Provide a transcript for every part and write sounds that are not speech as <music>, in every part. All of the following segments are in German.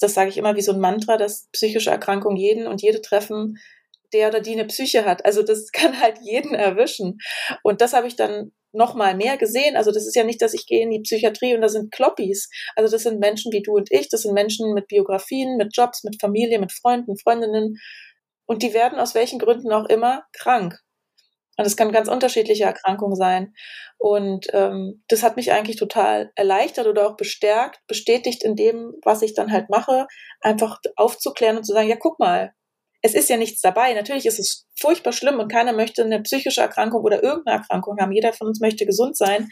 das sage ich immer wie so ein Mantra, dass psychische Erkrankungen jeden und jede treffen, der oder die eine Psyche hat. Also das <laughs> kann halt jeden erwischen. Und das habe ich dann noch mal mehr gesehen. Also das ist ja nicht, dass ich gehe in die Psychiatrie und da sind Kloppis. Also das sind Menschen wie du und ich. Das sind Menschen mit Biografien, mit Jobs, mit Familie, mit Freunden, Freundinnen. Und die werden aus welchen Gründen auch immer krank. Und es kann ganz unterschiedliche Erkrankungen sein. Und ähm, das hat mich eigentlich total erleichtert oder auch bestärkt, bestätigt in dem, was ich dann halt mache, einfach aufzuklären und zu sagen, ja, guck mal, es ist ja nichts dabei. Natürlich ist es furchtbar schlimm und keiner möchte eine psychische Erkrankung oder irgendeine Erkrankung haben. Jeder von uns möchte gesund sein.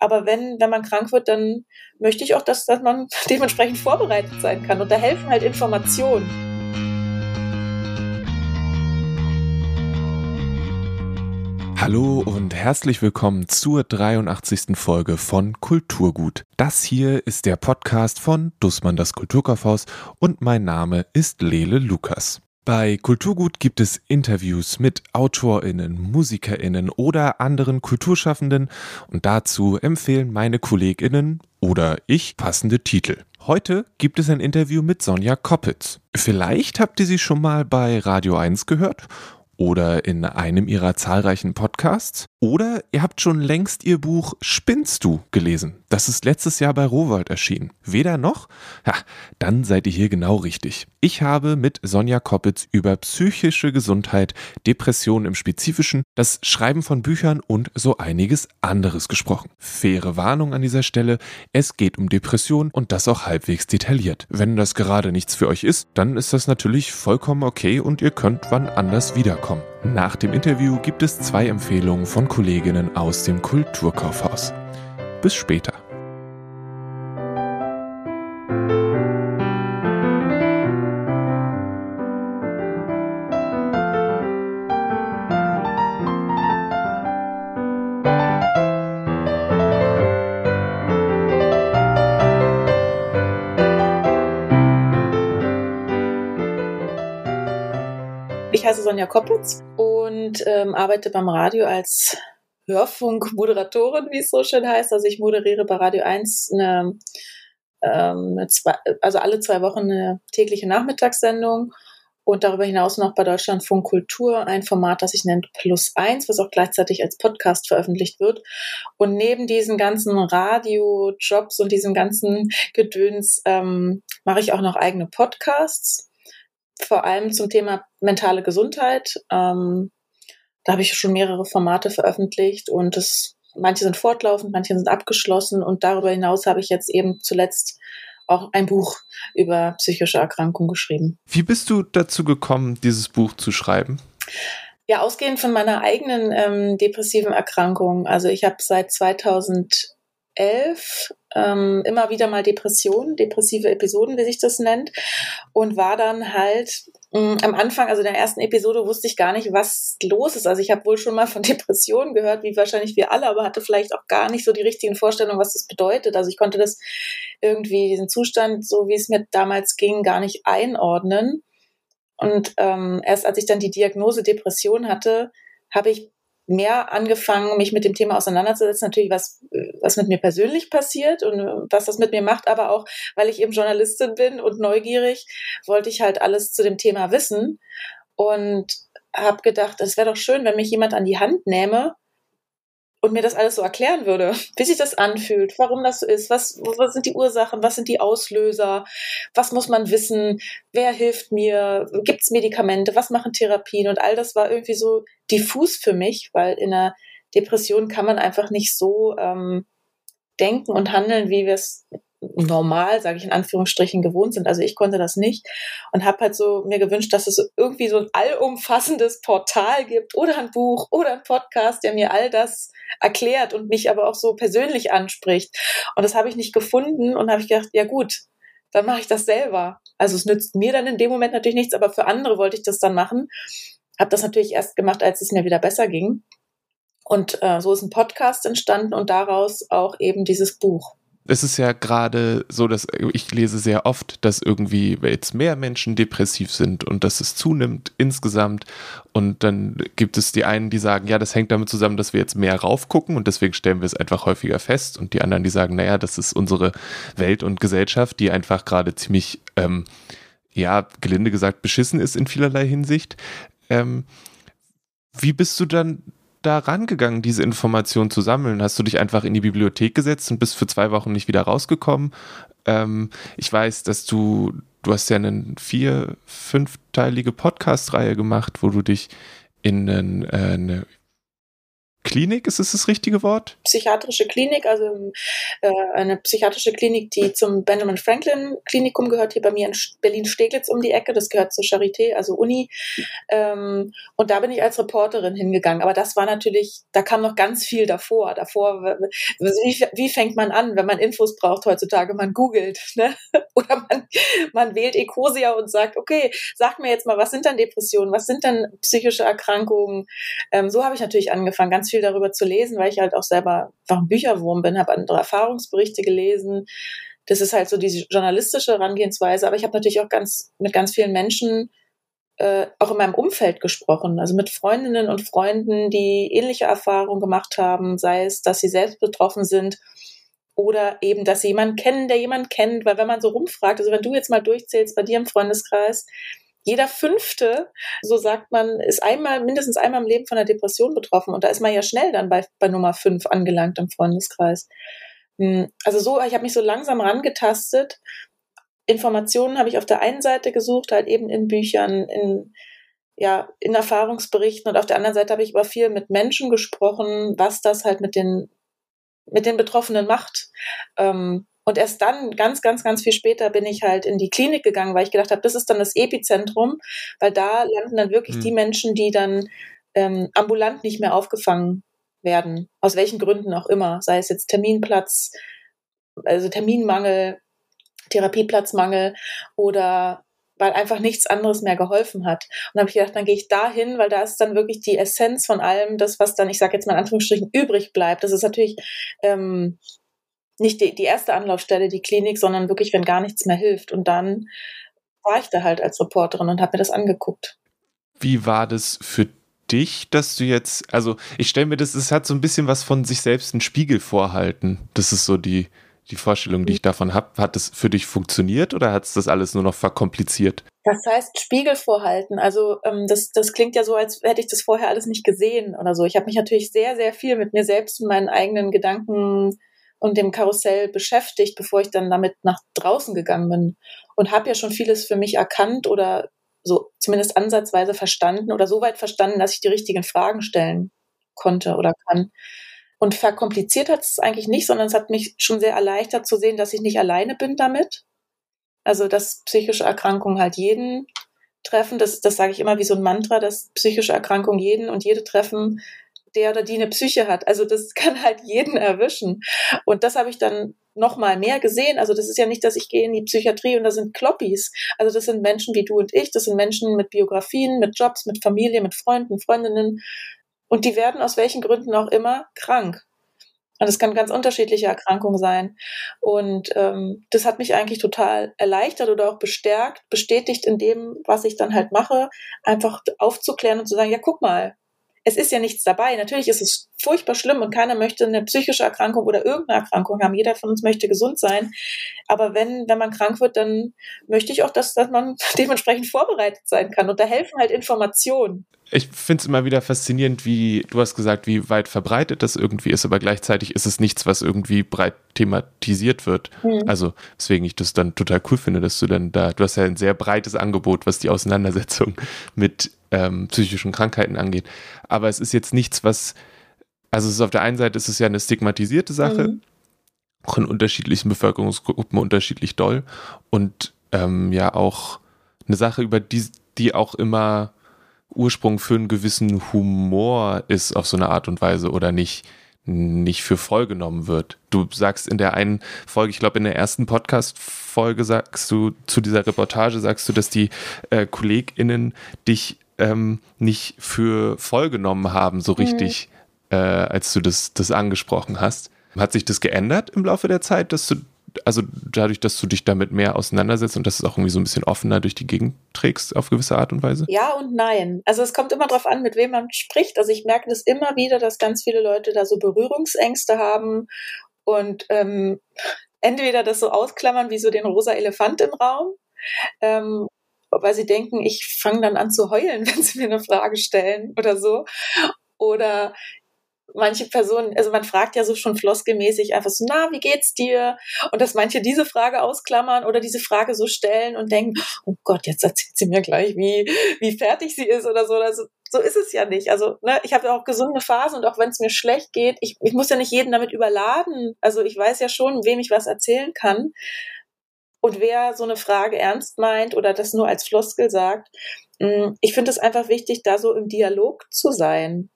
Aber wenn, wenn man krank wird, dann möchte ich auch, dass, dass man <laughs> dementsprechend vorbereitet sein kann. Und da helfen halt Informationen. Hallo und herzlich willkommen zur 83. Folge von Kulturgut. Das hier ist der Podcast von Dussmann das Kulturkaufhaus und mein Name ist Lele Lukas. Bei Kulturgut gibt es Interviews mit AutorInnen, MusikerInnen oder anderen Kulturschaffenden und dazu empfehlen meine KollegInnen oder ich passende Titel. Heute gibt es ein Interview mit Sonja Koppitz. Vielleicht habt ihr sie schon mal bei Radio 1 gehört oder in einem ihrer zahlreichen Podcasts. Oder ihr habt schon längst ihr Buch Spinnst du gelesen. Das ist letztes Jahr bei Rowold erschienen. Weder noch? Ja, dann seid ihr hier genau richtig. Ich habe mit Sonja Koppitz über psychische Gesundheit, Depressionen im Spezifischen, das Schreiben von Büchern und so einiges anderes gesprochen. Faire Warnung an dieser Stelle, es geht um Depressionen und das auch halbwegs detailliert. Wenn das gerade nichts für euch ist, dann ist das natürlich vollkommen okay und ihr könnt wann anders wiederkommen. Nach dem Interview gibt es zwei Empfehlungen von Kolleginnen aus dem Kulturkaufhaus. Bis später. Heiße Sonja Koppitz und ähm, arbeite beim Radio als Hörfunkmoderatorin, wie es so schön heißt. Also ich moderiere bei Radio 1 eine, ähm, eine zwei, also alle zwei Wochen eine tägliche Nachmittagssendung und darüber hinaus noch bei Deutschlandfunk Kultur ein Format, das sich nennt Plus Eins, was auch gleichzeitig als Podcast veröffentlicht wird. Und neben diesen ganzen Radio-Jobs und diesem ganzen Gedöns ähm, mache ich auch noch eigene Podcasts vor allem zum Thema mentale Gesundheit. Ähm, da habe ich schon mehrere Formate veröffentlicht und das, manche sind fortlaufend, manche sind abgeschlossen und darüber hinaus habe ich jetzt eben zuletzt auch ein Buch über psychische Erkrankungen geschrieben. Wie bist du dazu gekommen, dieses Buch zu schreiben? Ja, ausgehend von meiner eigenen ähm, depressiven Erkrankung. Also ich habe seit 2011 ähm, immer wieder mal Depressionen, depressive Episoden, wie sich das nennt, und war dann halt mh, mm, am Anfang, also der ersten Episode, wusste ich gar nicht, was los ist. Also ich habe wohl schon mal von <laughs> Depressionen gehört, wie wahrscheinlich wir alle, aber hatte vielleicht auch gar nicht so die richtigen Vorstellungen, was das bedeutet. Also ich konnte das irgendwie, diesen Zustand, so wie es mir damals ging, gar nicht einordnen. Und ähm, erst als ich dann die Diagnose Depression hatte, habe ich mehr angefangen, mich mit dem Thema auseinanderzusetzen. Natürlich, was, was mit mir persönlich passiert und was das mit mir macht, aber auch, weil ich eben Journalistin bin und neugierig, wollte ich halt alles zu dem Thema wissen und habe gedacht, es wäre doch schön, wenn mich jemand an die Hand nähme und mir das alles so erklären würde, wie sich das anfühlt, warum das so ist, was, was sind die Ursachen, was sind die Auslöser, was muss man wissen, wer hilft mir, gibt es Medikamente, was machen Therapien und all das war irgendwie so diffus für mich, weil in einer Depression kann man einfach nicht so ähm, denken und handeln, wie wir es normal, sage ich in Anführungsstrichen, gewohnt sind. Also ich konnte das nicht und habe halt so mir gewünscht, dass es irgendwie so ein allumfassendes Portal gibt oder ein Buch oder ein Podcast, der mir all das erklärt und mich aber auch so persönlich anspricht. Und das habe ich nicht gefunden und habe ich gedacht, ja gut, dann mache ich das selber. Also es nützt mir dann in dem Moment natürlich nichts, aber für andere wollte ich das dann machen. Habe das natürlich erst gemacht, als es mir wieder besser ging. Und äh, so ist ein Podcast entstanden und daraus auch eben dieses Buch. Es ist ja gerade so, dass ich lese sehr oft, dass irgendwie jetzt mehr Menschen depressiv sind und dass es zunimmt insgesamt. Und dann gibt es die einen, die sagen, ja, das hängt damit zusammen, dass wir jetzt mehr raufgucken und deswegen stellen wir es einfach häufiger fest. Und die anderen, die sagen, naja, das ist unsere Welt und Gesellschaft, die einfach gerade ziemlich, ähm, ja, gelinde gesagt, beschissen ist in vielerlei Hinsicht. Ähm, wie bist du dann da rangegangen, diese Informationen zu sammeln? Hast du dich einfach in die Bibliothek gesetzt und bist für zwei Wochen nicht wieder rausgekommen? Ähm, ich weiß, dass du, du hast ja eine vier-, fünfteilige Podcast-Reihe gemacht, wo du dich in einen, äh, eine Klinik, ist es das richtige Wort? Psychiatrische Klinik, also äh, eine psychiatrische Klinik, die zum Benjamin Franklin Klinikum gehört, hier bei mir in Berlin-Steglitz um die Ecke. Das gehört zur Charité, also Uni. Ähm, und da bin ich als Reporterin hingegangen. Aber das war natürlich, da kam noch ganz viel davor. Davor, wie, wie fängt man an, wenn man Infos braucht heutzutage? Man googelt, ne? <laughs> Oder man, man wählt Ecosia und sagt, okay, sag mir jetzt mal, was sind denn Depressionen? Was sind denn psychische Erkrankungen? Ähm, so habe ich natürlich angefangen, ganz viel viel darüber zu lesen, weil ich halt auch selber einfach ein Bücherwurm bin, habe andere Erfahrungsberichte gelesen. Das ist halt so diese journalistische Herangehensweise. Aber ich habe natürlich auch ganz mit ganz vielen Menschen äh, auch in meinem Umfeld gesprochen, also mit Freundinnen und Freunden, die ähnliche Erfahrungen gemacht haben, sei es, dass sie selbst betroffen sind oder eben, dass sie jemanden kennen, der jemanden kennt, weil wenn man so rumfragt, also wenn du jetzt mal durchzählst bei dir im Freundeskreis, jeder Fünfte, so sagt man, ist einmal, mindestens einmal im Leben von einer Depression betroffen. Und da ist man ja schnell dann bei, bei Nummer fünf angelangt im Freundeskreis. Hm, also so, ich habe mich so langsam rangetastet. Informationen habe ich auf der einen Seite gesucht, halt eben in Büchern, in, ja, in Erfahrungsberichten und auf der anderen Seite habe ich aber viel mit Menschen gesprochen, was das halt mit den, mit den Betroffenen macht. Ähm, und erst dann, ganz, ganz, ganz viel später, bin ich halt in die Klinik gegangen, weil ich gedacht habe, das ist dann das Epizentrum, weil da landen dann wirklich mhm. die Menschen, die dann ähm, ambulant nicht mehr aufgefangen werden, aus welchen Gründen auch immer, sei es jetzt Terminplatz, also Terminmangel, Therapieplatzmangel oder weil einfach nichts anderes mehr geholfen hat. Und habe ich gedacht, dann gehe ich da hin, weil da ist dann wirklich die Essenz von allem, das, was dann, ich sage jetzt mal in Anführungsstrichen, übrig bleibt. Das ist natürlich ähm, nicht die, die erste Anlaufstelle, die Klinik, sondern wirklich, wenn gar nichts mehr hilft. Und dann war ich da halt als Reporterin und habe mir das angeguckt. Wie war das für dich, dass du jetzt, also ich stelle mir das, es hat so ein bisschen was von sich selbst einen Spiegel vorhalten. Das ist so die, die Vorstellung, die ich davon habe. Hat das für dich funktioniert oder hat es das alles nur noch verkompliziert? Das heißt Spiegel vorhalten. Also ähm, das, das klingt ja so, als hätte ich das vorher alles nicht gesehen oder so. Ich habe mich natürlich sehr, sehr viel mit mir selbst und meinen eigenen Gedanken und dem Karussell beschäftigt, bevor ich dann damit nach draußen gegangen bin und habe ja schon vieles für mich erkannt oder so zumindest ansatzweise verstanden oder so weit verstanden, dass ich die richtigen Fragen stellen konnte oder kann. Und verkompliziert hat es eigentlich nicht, sondern es hat mich schon sehr erleichtert zu sehen, dass ich nicht alleine bin damit. Also, dass psychische Erkrankungen halt jeden treffen. Das, das sage ich immer wie so ein Mantra, dass psychische Erkrankungen jeden und jede treffen, der oder die eine Psyche hat. Also das <laughs> kann halt jeden erwischen. Und das habe ich dann noch mal mehr gesehen. Also das ist ja nicht, dass ich gehe in die Psychiatrie und da sind Kloppis. Also das sind Menschen wie du und ich. Das sind Menschen mit Biografien, mit Jobs, mit Familie, mit Freunden, Freundinnen. Und die werden aus welchen Gründen auch immer krank. Und es kann ganz unterschiedliche Erkrankungen sein. Und ähm, das hat mich eigentlich total erleichtert oder auch bestärkt, bestätigt in dem, was ich dann halt mache, einfach aufzuklären und zu sagen, ja, guck mal, es ist ja nichts dabei. Natürlich ist es furchtbar schlimm und keiner möchte eine psychische Erkrankung oder irgendeine Erkrankung haben. Jeder von uns möchte gesund sein. Aber wenn, wenn man krank wird, dann möchte ich auch, dass, dass man <laughs> dementsprechend vorbereitet sein kann. Und da helfen halt Informationen. Ich finde es immer wieder faszinierend, wie du hast gesagt, wie weit verbreitet das irgendwie ist, aber gleichzeitig ist es nichts, was irgendwie breit thematisiert wird. Mhm. Also, weswegen ich das dann total cool finde, dass du dann da, du hast ja ein sehr breites Angebot, was die Auseinandersetzung <laughs> mit ähm, psychischen Krankheiten angeht. Aber es ist jetzt nichts, was, also es ist auf der einen Seite ist es ja eine stigmatisierte Sache, mhm. auch in unterschiedlichen Bevölkerungsgruppen unterschiedlich doll und ähm, ja auch eine Sache, über die, die auch immer Ursprung für einen gewissen Humor ist auf so eine Art und Weise oder nicht nicht für voll genommen wird. Du sagst in der einen Folge, ich glaube in der ersten Podcast-Folge sagst du zu dieser Reportage, sagst du, dass die äh, KollegInnen dich ähm, nicht für voll genommen haben, so mhm. richtig, mhm. äh, als du das, das angesprochen hast. Hat sich das geändert im Laufe der Zeit, dass du also dadurch, dass du dich damit mehr auseinandersetzt und dass es auch irgendwie so ein bisschen offener durch die Gegend trägst auf gewisse Art und Weise? Ja und nein. Also es kommt immer darauf an, mit wem man spricht. Also ich merke das immer wieder, dass ganz viele Leute da so Berührungsängste haben und ähm, entweder das so ausklammern wie so den rosa Elefant im Raum, ähm, weil sie denken, ich fange dann an zu heulen, <laughs> wenn sie mir eine Frage stellen oder so. Oder manche Personen, also man fragt ja so schon floskelmäßig einfach so, na, wie geht's dir? Und dass manche diese Frage ausklammern oder diese Frage so stellen und denken, oh Gott, jetzt erzählt sie mir gleich, wie, wie fertig sie ist oder so. Also, so ist es ja nicht. Also, ne, ich habe ja auch gesunde Phasen und auch wenn es mir schlecht geht, ich, ich muss ja nicht jeden damit überladen. Also ich weiß ja schon, wem ich was erzählen kann. Und wer so eine Frage ernst meint oder das nur als Floskel sagt, mm, ich finde es einfach wichtig, da so im Dialog zu sein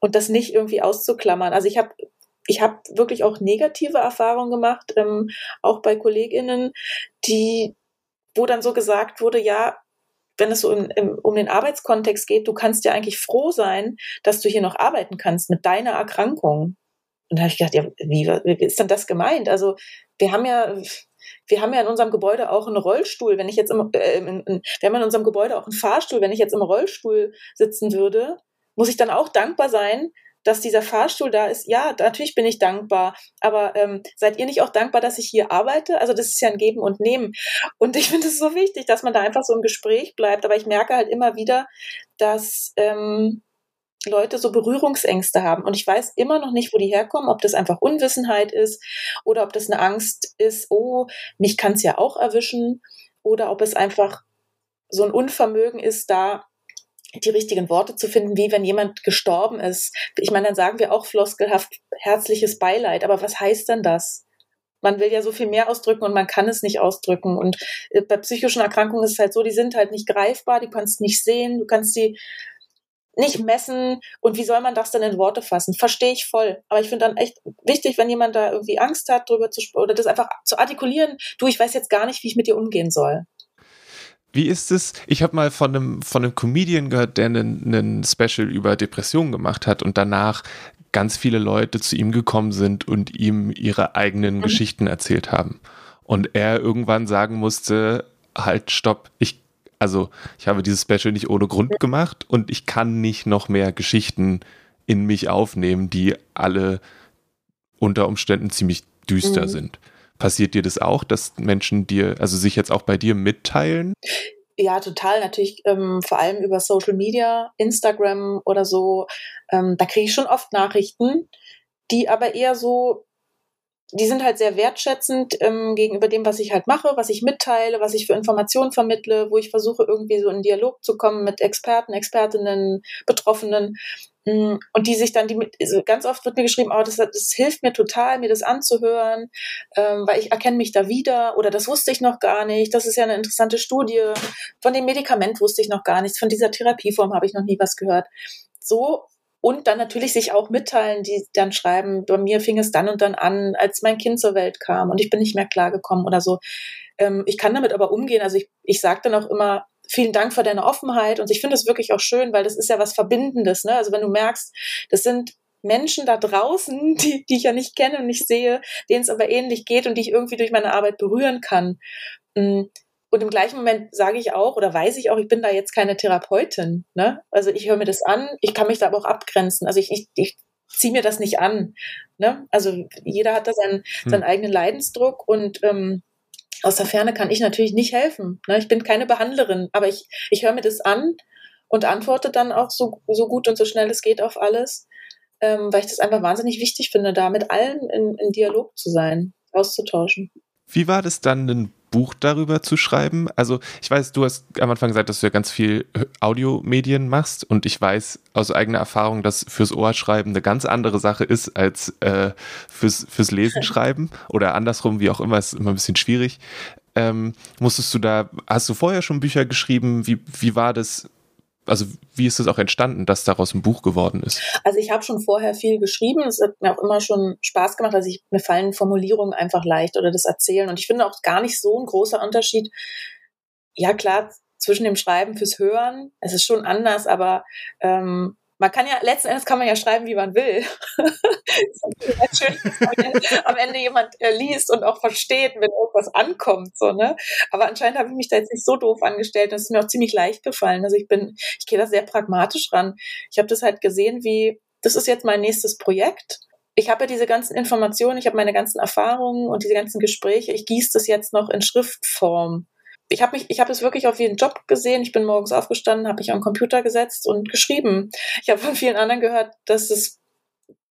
und das nicht irgendwie auszuklammern. Also ich habe ich habe wirklich auch negative Erfahrungen gemacht, ähm, auch bei KollegInnen, die, wo dann so gesagt wurde, ja, wenn es so in, im, um den Arbeitskontext geht, du kannst ja eigentlich froh sein, dass du hier noch arbeiten kannst mit deiner Erkrankung. Und da habe ich gedacht, ja, wie, wie ist denn das gemeint? Also wir haben ja, wir haben ja in unserem Gebäude auch einen Rollstuhl. Wenn ich jetzt im, äh, in, in, wir haben in unserem Gebäude auch einen Fahrstuhl. Wenn ich jetzt im Rollstuhl sitzen würde, muss ich dann auch dankbar sein, dass dieser Fahrstuhl da ist. Ja, natürlich bin ich dankbar. Aber ähm, seid ihr nicht auch dankbar, dass ich hier arbeite? Also das ist ja ein Geben und Nehmen. Und ich finde es so wichtig, dass man da einfach so im Gespräch bleibt. Aber ich merke halt immer wieder, dass ähm, Leute so Berührungsängste haben. Und ich weiß immer noch nicht, wo die herkommen, ob das einfach Unwissenheit ist oder ob das eine Angst ist, oh, mich kann es ja auch erwischen. Oder ob es einfach so ein Unvermögen ist, da die richtigen Worte zu finden, wie wenn jemand gestorben ist. Ich meine, dann sagen wir auch floskelhaft herzliches Beileid, aber was heißt denn das? Man will ja so viel mehr ausdrücken und man kann es nicht ausdrücken. Und äh, bei psychischen Erkrankungen ist es halt so, die sind halt nicht greifbar, die kannst nicht sehen, du kannst sie nicht messen. Und wie soll man das denn in Worte fassen? Verstehe ich voll. Aber ich finde dann echt wichtig, wenn jemand da irgendwie Angst hat, drüber zu oder das einfach zu artikulieren, du, ich weiß jetzt gar nicht, wie ich mit dir umgehen soll. Wie ist es? Ich habe mal von einem, von einem Comedian gehört, der einen, einen Special über Depressionen gemacht hat und danach ganz viele Leute zu ihm gekommen sind und ihm ihre eigenen mhm. Geschichten erzählt haben. Und er irgendwann sagen musste, halt, stopp, ich, also ich habe dieses Special nicht ohne Grund gemacht und ich kann nicht noch mehr Geschichten in mich aufnehmen, die alle unter Umständen ziemlich düster mhm. sind. Passiert dir das auch, dass Menschen dir, also sich jetzt auch bei dir mitteilen? Ja, total. Natürlich ähm, vor allem über Social Media, Instagram oder so. Ähm, da kriege ich schon oft Nachrichten, die aber eher so, die sind halt sehr wertschätzend ähm, gegenüber dem, was ich halt mache, was ich mitteile, was ich für Informationen vermittle, wo ich versuche irgendwie so in Dialog zu kommen mit Experten, Expertinnen, Betroffenen. Mm, und die sich dann, die mit, also ganz oft wird mir geschrieben, oh, das, das hilft mir total, mir das anzuhören, ähm, weil ich erkenne mich da wieder oder das wusste ich noch gar nicht. Das ist ja eine interessante Studie. Von dem Medikament wusste ich noch gar nichts. Von dieser Therapieform habe ich noch nie was gehört. So und dann natürlich sich auch mitteilen, die dann schreiben, bei mir fing es dann und dann an, als mein Kind zur Welt kam und ich bin nicht mehr klargekommen oder so. Ähm, ich kann damit aber umgehen. Also ich, ich sage dann auch immer, vielen Dank für deine Offenheit. Und ich finde es wirklich auch schön, weil das ist ja was Verbindendes. Ne? Also wenn du merkst, das sind Menschen da draußen, <laughs> die, die ich ja nicht kenne und nicht sehe, denen es aber ähnlich geht und die ich irgendwie durch meine Arbeit berühren kann. Und im gleichen Moment sage ich auch oder weiß ich auch, ich bin da jetzt keine Therapeutin. Ne? Also ich höre mir das an, ich kann mich da aber auch abgrenzen. Also ich, ich, ich ziehe mir das nicht an. Ne? Also jeder hat da seinen, hm. seinen eigenen Leidensdruck und ähm, aus der Ferne kann ich natürlich nicht helfen. Ne? Ich bin keine Behandlerin, aber ich, ich höre mir das an und antworte dann auch so, so gut und so schnell es geht auf alles, ähm, weil ich das einfach wahnsinnig wichtig finde, da mit allen in, in Dialog zu sein, auszutauschen. Wie war das dann, ein Buch darüber zu schreiben? Also ich weiß, du hast am Anfang gesagt, dass du ja ganz viel Audiomedien machst und ich weiß aus eigener Erfahrung, dass fürs Ohr schreiben eine ganz andere Sache ist als äh, fürs, fürs Lesen <laughs> schreiben oder andersrum, wie auch immer, ist immer ein bisschen schwierig. Ähm, musstest du da, hast du vorher schon Bücher geschrieben? Wie, wie war das? Also wie ist es auch entstanden, dass daraus ein Buch geworden ist? Also ich habe schon vorher viel geschrieben. Es hat mir auch immer schon Spaß gemacht. Also ich, mir fallen Formulierungen einfach leicht oder das Erzählen. Und ich finde auch gar nicht so ein großer Unterschied. Ja klar, zwischen dem Schreiben fürs Hören. Es ist schon anders, aber ähm, man kann ja, letzten Endes kann man ja schreiben, wie man will. <laughs> schön, dass am Ende jemand äh, liest und auch versteht, wenn irgendwas ankommt, so, ne? Aber anscheinend habe ich mich da jetzt nicht so doof angestellt. Das ist mir auch ziemlich leicht gefallen. Also ich bin, ich gehe da sehr pragmatisch ran. Ich habe das halt gesehen, wie, das ist jetzt mein nächstes Projekt. Ich habe ja diese ganzen Informationen, ich habe meine ganzen Erfahrungen und diese ganzen Gespräche. Ich gieße das jetzt noch in Schriftform ich habe mich, ich habe es wirklich auf jeden Job gesehen. Ich bin morgens aufgestanden, habe mich am Computer gesetzt und geschrieben. Ich habe von vielen anderen gehört, dass es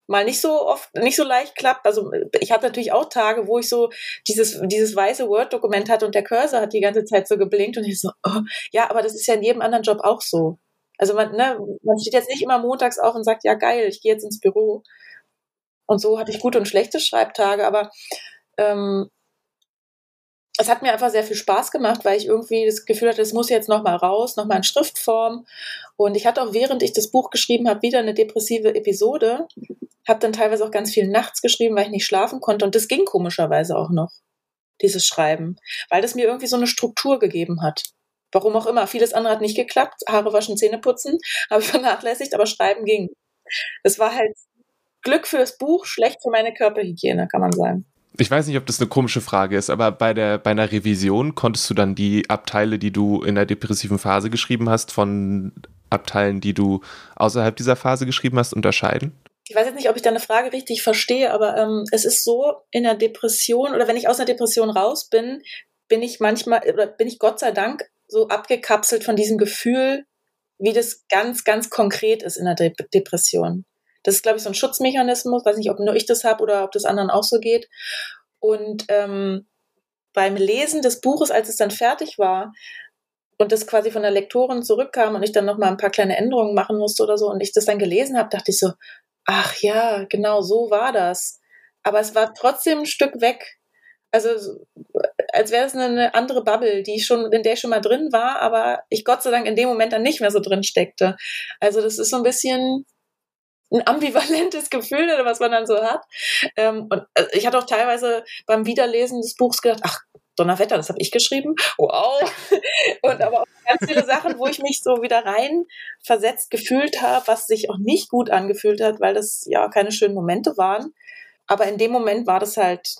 mal nicht so oft, nicht so leicht klappt. Also ich hatte natürlich auch Tage, wo ich so dieses, dieses weiße Word-Dokument hatte und der Cursor hat die ganze Zeit so geblinkt und ich so, oh, ja, aber das ist ja in jedem anderen Job auch so. Also man, ne, man steht jetzt nicht immer montags auf und sagt, ja geil, ich gehe jetzt ins Büro. Und so hatte ich gute und schlechte Schreibtage, aber ähm, es hat mir einfach sehr viel Spaß gemacht, weil ich irgendwie das Gefühl hatte, es muss jetzt nochmal raus, nochmal in Schriftform. Und ich hatte auch, während ich das Buch geschrieben habe, wieder eine depressive Episode. Habe dann teilweise auch ganz viel nachts geschrieben, weil ich nicht schlafen konnte. Und das ging komischerweise auch noch, dieses Schreiben, weil das mir irgendwie so eine Struktur gegeben hat. Warum auch immer. Vieles andere hat nicht geklappt. Haare waschen, Zähne putzen, <laughs> habe ich vernachlässigt, aber Schreiben ging. Das war halt Glück für das Buch, schlecht für meine Körperhygiene, kann man sagen ich weiß nicht, ob das eine komische Frage ist, aber bei der bei einer Revision konntest du dann die Abteile, die du in der depressiven Phase geschrieben hast, von Abteilen, die du außerhalb dieser Phase geschrieben hast, unterscheiden? Ich weiß jetzt nicht, ob ich deine Frage richtig verstehe, aber ähm, es ist so in der Depression oder wenn ich aus einer Depression raus bin, bin ich manchmal oder bin ich Gott sei Dank so abgekapselt von diesem Gefühl, wie das ganz, ganz konkret ist in der De Depression. Das ist, glaube ich, so ein Schutzmechanismus. Weiß nicht, ob nur ich das habe oder ob das anderen auch so geht. Und ähm, beim Lesen des Buches, als es dann fertig war und das quasi von der Lektorin zurückkam und ich dann noch mal ein paar kleine Änderungen machen musste oder so und ich das dann gelesen habe, dachte ich so, ach ja, genau so war das. Aber es war trotzdem ein Stück weg. Also als wäre es eine andere Bubble, die ich schon, in der ich schon mal drin war, aber ich Gott sei Dank in dem Moment dann nicht mehr so drin steckte. Also das ist so ein bisschen, ein ambivalentes Gefühl, was man dann so hat. Ähm, und äh, ich hatte auch teilweise beim Wiederlesen des Buchs gedacht, ach, Donnerwetter, das habe ich geschrieben. Wow. <laughs> Und aber auch ganz viele Sachen, wo ich mich so wieder rein versetzt gefühlt habe, was sich auch nicht gut angefühlt hat, weil das ja keine schönen Momente waren. Aber in dem Moment war das halt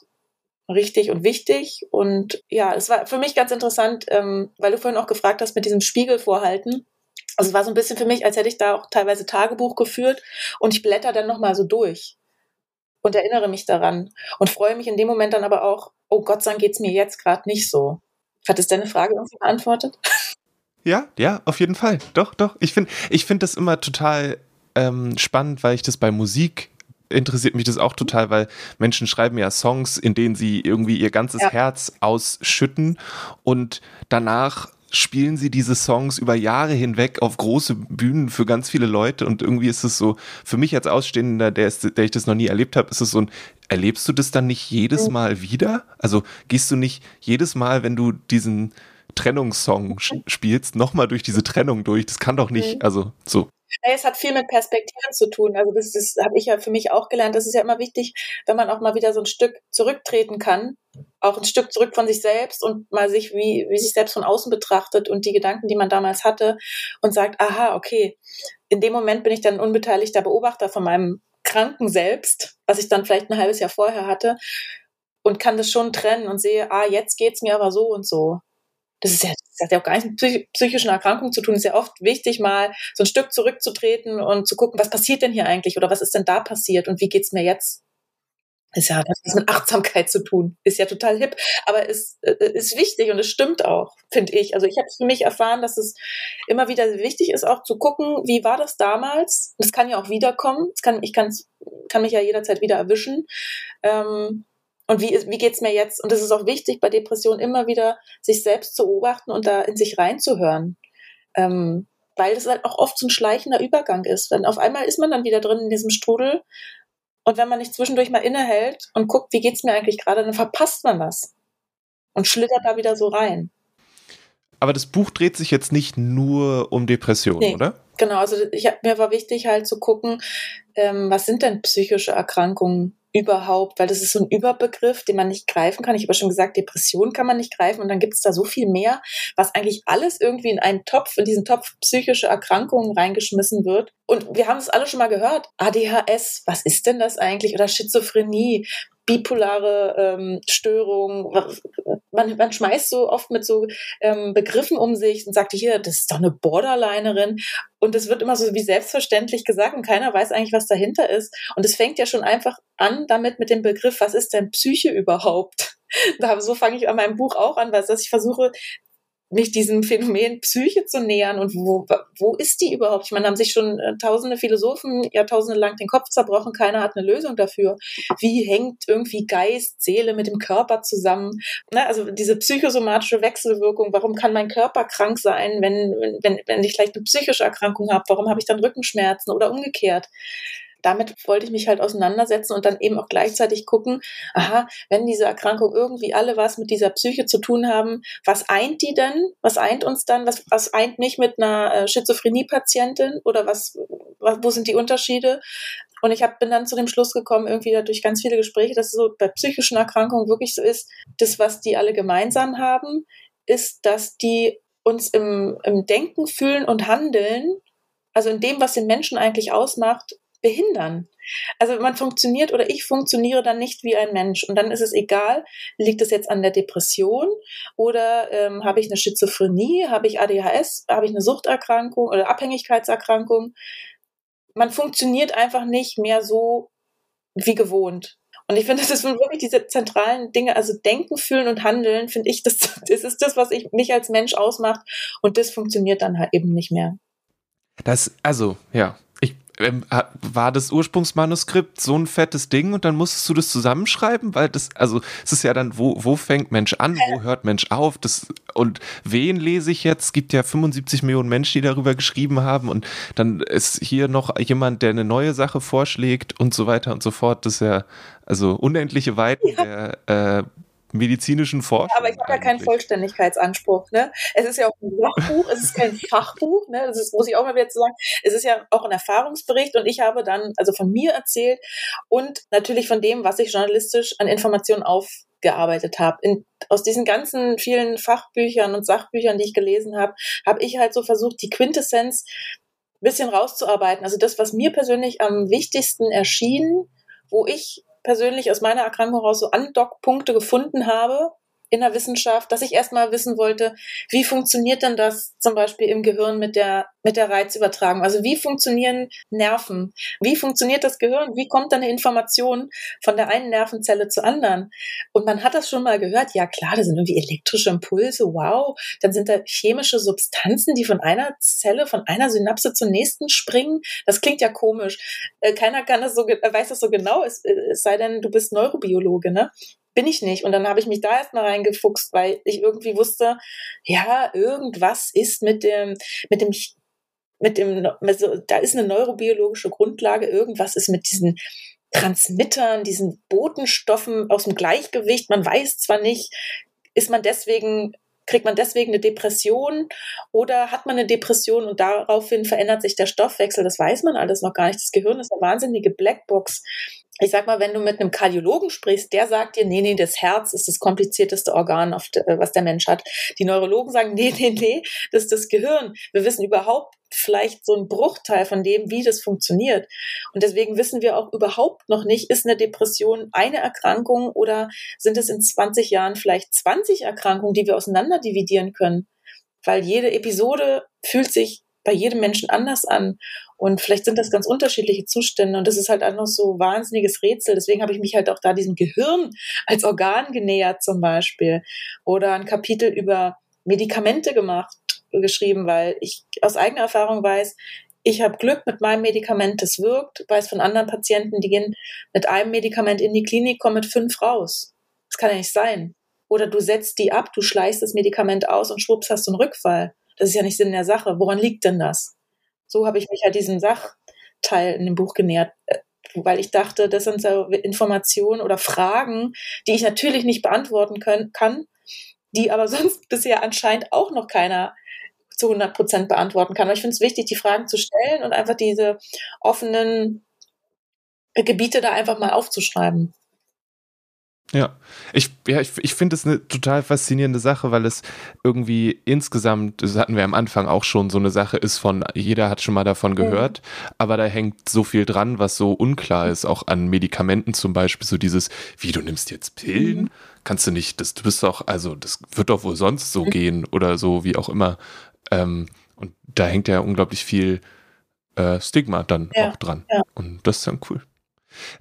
richtig und wichtig. Und ja, es war für mich ganz interessant, ähm, weil du vorhin auch gefragt hast mit diesem Spiegel vorhalten. Also es war so ein bisschen für mich, als hätte ich da auch teilweise Tagebuch geführt und ich blätter dann nochmal so durch und erinnere mich daran und freue mich in dem Moment dann aber auch, oh Gott sei Dank geht's mir jetzt gerade nicht so. Hat es deine Frage irgendwie beantwortet? <laughs> Ja, ja, auf jeden Fall. Doch, doch. Ich finde ich find das immer total ähm, spannend, weil ich das bei Musik interessiert mich das auch total, weil Menschen schreiben ja Songs, in denen sie irgendwie ihr ganzes ja. Herz ausschütten und danach spielen sie diese Songs über Jahre hinweg auf große Bühnen für ganz viele Leute und irgendwie ist es so, für mich als Ausstehender, der, ist, der ich das noch nie erlebt habe, ist es so ein, erlebst du das dann nicht jedes Mal wieder? Also gehst du nicht jedes Mal, wenn du diesen Trennungssong spielst, nochmal durch diese Trennung durch? Das kann doch nicht, also so. Es hat viel mit Perspektiven zu tun. Also das, das habe ich ja für mich auch gelernt. Das ist ja immer wichtig, wenn man auch mal wieder so ein Stück zurücktreten kann, auch ein Stück zurück von sich selbst und mal sich wie, wie sich selbst von außen betrachtet und die Gedanken, die man damals hatte und sagt, aha, okay, in dem Moment bin ich dann unbeteiligter Beobachter von meinem kranken Selbst, was ich dann vielleicht ein halbes Jahr vorher hatte und kann das schon trennen und sehe, ah, jetzt geht's mir aber so und so das ist ja, das hat ja auch gar nichts mit psychischen Erkrankungen zu tun. Ist ja oft wichtig, mal so ein Stück zurückzutreten und zu gucken, was passiert denn hier eigentlich oder was ist denn da passiert und wie geht's mir jetzt? Ist ja das hat mit Achtsamkeit zu tun. Ist ja total hip, aber ist, äh, ist wichtig und es stimmt auch, finde ich. Also ich habe für mich erfahren, dass es immer wieder wichtig ist, auch zu gucken, wie war das damals? Das kann ja auch wiederkommen. Das kann, ich kann, kann mich ja jederzeit wieder erwischen. Ähm, und wie, wie geht's mir jetzt? Und es ist auch wichtig, bei Depressionen immer wieder sich selbst zu beobachten und da in sich reinzuhören. Ähm, weil das halt auch oft so ein schleichender Übergang ist. Wenn auf einmal ist man dann wieder drin in diesem Strudel und wenn man nicht zwischendurch mal innehält und guckt, wie geht's mir eigentlich gerade, dann verpasst man was und schlittert da wieder so rein. Aber das Buch dreht sich jetzt nicht nur um Depressionen, nee, oder? Genau, also ich, mir war wichtig halt zu gucken, ähm, was sind denn psychische Erkrankungen überhaupt? Weil das ist so ein Überbegriff, den man nicht greifen kann. Ich habe ja schon gesagt, Depression kann man nicht greifen und dann gibt es da so viel mehr, was eigentlich alles irgendwie in einen Topf, in diesen Topf psychische Erkrankungen reingeschmissen wird. Und wir haben es alle schon mal gehört. ADHS, was ist denn das eigentlich? Oder Schizophrenie, bipolare ähm, Störung. Man, man schmeißt so oft mit so ähm, Begriffen um sich und sagt, hier, das ist doch eine Borderlinerin. Und es wird immer so wie selbstverständlich gesagt und keiner weiß eigentlich, was dahinter ist. Und es fängt ja schon einfach an damit mit dem Begriff, was ist denn Psyche überhaupt? <laughs> Da, so fange ich an meinem Buch auch an, weil ich versuche, mich diesem Phänomen Psyche zu nähern und wo, wo ist die überhaupt? Ich meine, haben sich schon äh, tausende Philosophen Jahrtausende lang den Kopf zerbrochen, keiner hat eine Lösung dafür. Wie hängt irgendwie Geist, Seele mit dem Körper zusammen? Ne? Also diese psychosomatische Wechselwirkung, warum kann mein Körper krank sein, wenn, wenn, wenn ich vielleicht eine psychische Erkrankung habe? Warum habe ich dann Rückenschmerzen oder umgekehrt? Damit wollte ich mich halt auseinandersetzen und dann eben auch gleichzeitig gucken, aha, wenn diese Erkrankung irgendwie alle was mit dieser Psyche zu tun haben, was eint die denn? Was eint uns dann? Was, was eint mich mit einer äh, Schizophrenie-Patientin oder was, was, wo sind die Unterschiede? Und ich hab, bin dann zu dem Schluss gekommen, irgendwie durch ganz viele Gespräche, dass es so bei psychischen Erkrankungen wirklich so ist, das, was die alle gemeinsam haben, ist, dass die uns im, im Denken, Fühlen und Handeln, also in dem, was den Menschen eigentlich ausmacht, behindern. Also man funktioniert oder ich funktioniere dann nicht wie ein Mensch. Und dann ist es egal, liegt es jetzt an der Depression oder ähm, habe ich eine Schizophrenie, habe ich ADHS, habe ich eine Suchterkrankung oder Abhängigkeitserkrankung. Man funktioniert einfach nicht mehr so wie gewohnt. Und ich finde, das sind wirklich diese zentralen Dinge, also Denken, Fühlen und Handeln, finde ich, das, <laughs> das ist das, was ich, mich als Mensch ausmacht. Und das funktioniert dann halt eben nicht mehr. Das, also, ja, war das Ursprungsmanuskript so ein fettes Ding und dann musstest du das zusammenschreiben? Weil das, also es ist ja dann, wo, wo fängt Mensch an, wo hört Mensch auf? Das, und wen lese ich jetzt? Es gibt ja 75 Millionen Menschen, die darüber geschrieben haben und dann ist hier noch jemand, der eine neue Sache vorschlägt und so weiter und so fort. Das ist ja also unendliche Weiten ja. der äh, medizinischen Forschung. aber ich habe ja keinen Vollständigkeitsanspruch. Ne? Es ist ja auch ein Sachbuch, es ist kein <laughs> Fachbuch, ne? das ist, muss ich auch mal wieder zu sagen. Es ist ja auch ein Erfahrungsbericht und ich habe dann also von mir erzählt und natürlich von dem, was ich journalistisch an Informationen aufgearbeitet habe. In, aus diesen ganzen vielen Fachbüchern und Sachbüchern, die ich gelesen habe, habe ich halt so versucht, die Quintessenz ein bisschen rauszuarbeiten. Also das, was mir persönlich am wichtigsten erschien, wo ich persönlich aus meiner Erkrankung heraus so Andockpunkte gefunden habe, in der Wissenschaft, dass ich erstmal wissen wollte, wie funktioniert denn das zum Beispiel im Gehirn mit der, mit der Reizübertragung? Also wie funktionieren Nerven? Wie funktioniert das Gehirn? Wie kommt dann eine Information von der einen Nervenzelle zur anderen? Und man hat das schon mal gehört, ja klar, da sind irgendwie elektrische Impulse, wow. Dann sind da chemische Substanzen, die von einer Zelle, von einer Synapse zur nächsten springen. Das klingt ja komisch. Äh, keiner kann das so, weiß das so genau, es, es sei denn, du bist Neurobiologe, ne? Bin ich nicht. Und dann habe ich mich da erstmal reingefuchst, weil ich irgendwie wusste, ja, irgendwas ist mit dem, mit dem, mit dem, also da ist eine neurobiologische Grundlage, irgendwas ist mit diesen Transmittern, diesen Botenstoffen aus dem Gleichgewicht. Man weiß zwar nicht, ist man deswegen kriegt man deswegen eine Depression oder hat man eine Depression und daraufhin verändert sich der Stoffwechsel? Das weiß man alles noch gar nicht. Das Gehirn ist eine wahnsinnige Blackbox ich sag mal, wenn du mit einem Kardiologen sprichst, der sagt dir, nee, nee, das Herz ist das komplizierteste Organ, de, was der Mensch hat. Die Neurologen sagen, nee, nee, nee, das ist das Gehirn. Wir wissen überhaupt vielleicht so einen Bruchteil von dem, wie das funktioniert. Und deswegen wissen wir auch überhaupt noch nicht, ist eine Depression eine Erkrankung oder sind es in 20 Jahren vielleicht 20 Erkrankungen, die wir auseinander dividieren können? Weil jede Episode fühlt sich bei jedem Menschen anders an. Und vielleicht sind das ganz unterschiedliche Zustände. Und das ist halt auch noch so wahnsinniges Rätsel. Deswegen habe ich mich halt auch da diesem Gehirn als Organ genähert zum Beispiel. Oder ein Kapitel über Medikamente gemacht, geschrieben, weil ich aus eigener Erfahrung weiß, ich habe Glück mit meinem Medikament, das wirkt, weiß von anderen Patienten, die gehen mit einem Medikament in die Klinik, kommen mit fünf raus. Das kann ja nicht sein. Oder du setzt die ab, du schleißt das Medikament aus und schwupps hast du einen Rückfall. Das ist ja nicht Sinn der Sache. Woran liegt denn das? So habe ich mich halt diesem Sachteil in dem Buch genähert, äh, weil ich dachte, das sind so Informationen oder Fragen, die ich natürlich nicht beantworten können, kann, die aber <laughs> sonst bisher anscheinend auch noch keiner zu 100 Prozent beantworten kann. Aber ich finde es wichtig, die Fragen zu stellen und einfach diese offenen Gebiete da einfach mal aufzuschreiben. Ja, ich, ja, ich, ich finde es eine total faszinierende Sache, weil es irgendwie insgesamt, das hatten wir am Anfang auch schon, so eine Sache ist von, jeder hat schon mal davon gehört, mhm. aber da hängt so viel dran, was so unklar ist, auch an Medikamenten zum Beispiel, so dieses, wie du nimmst jetzt Pillen, mhm. kannst du nicht, das, du bist doch, also das wird doch wohl sonst so mhm. gehen oder so, wie auch immer. Ähm, und da hängt ja unglaublich viel äh, Stigma dann ja, auch dran. Ja. Und das ist dann cool.